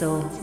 to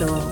Exo.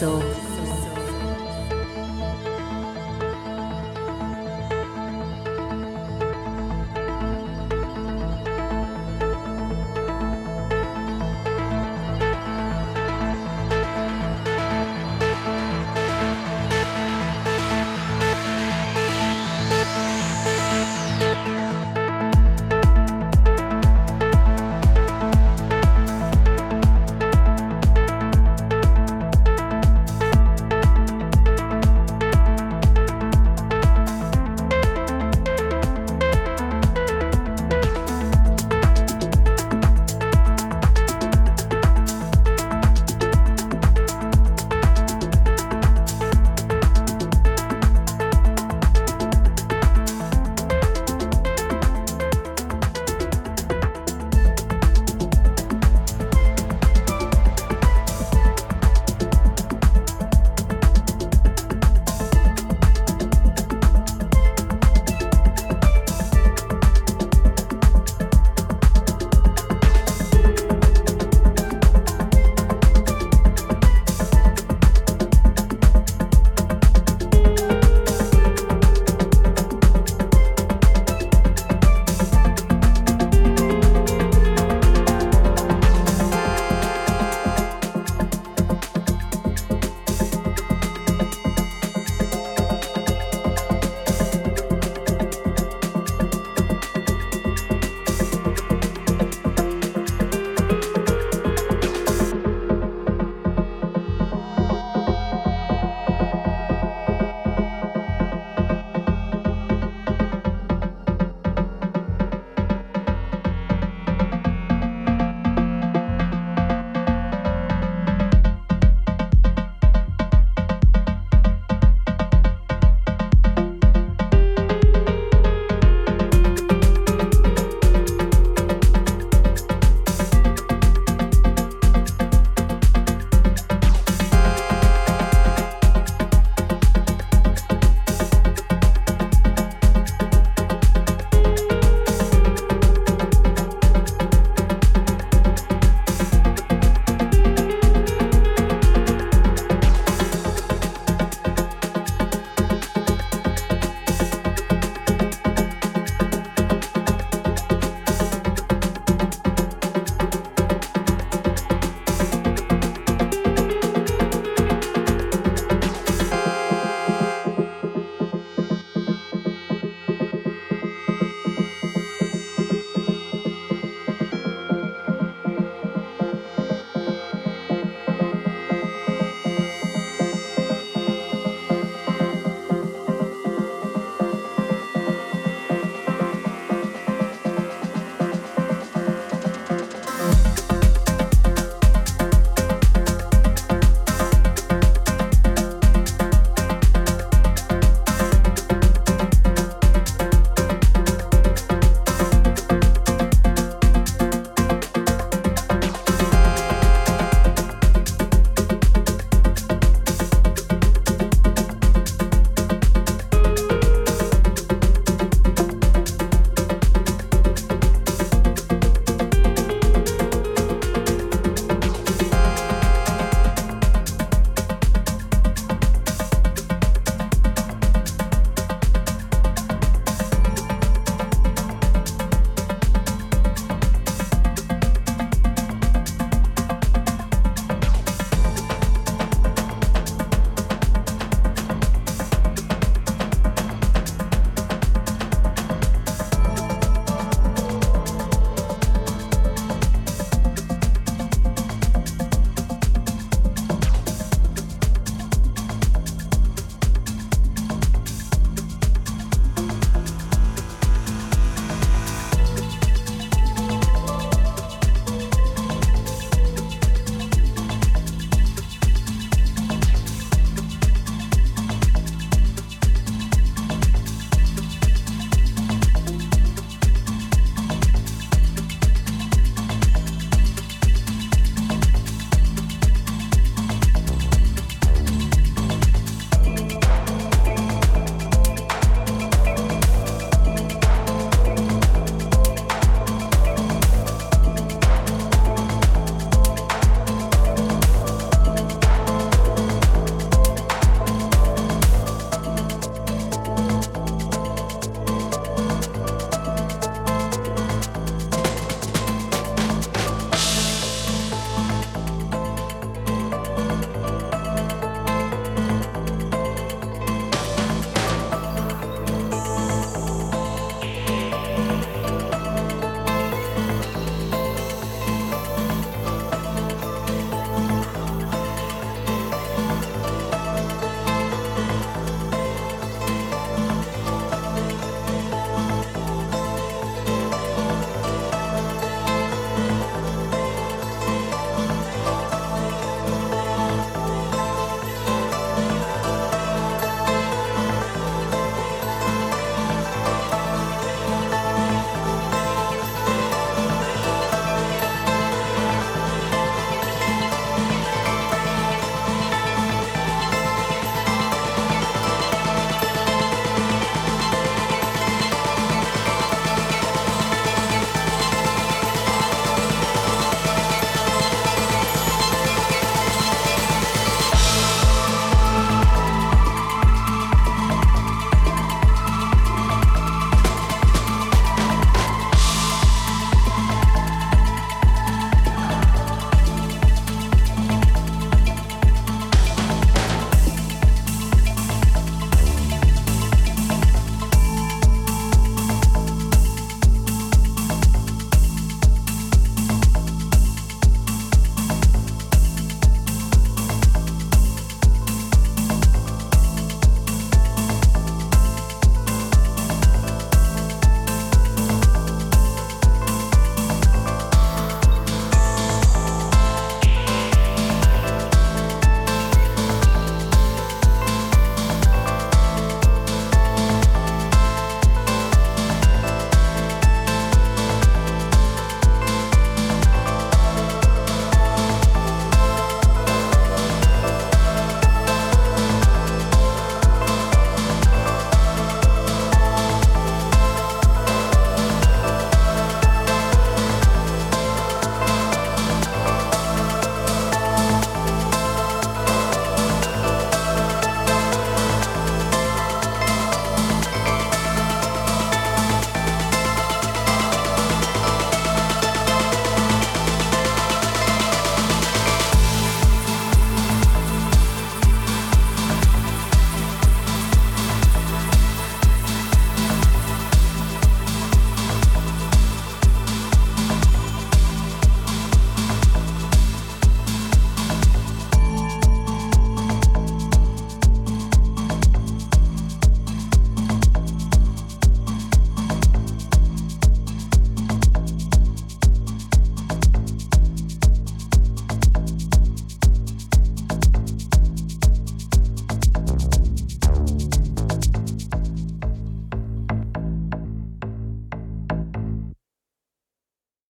Calypso.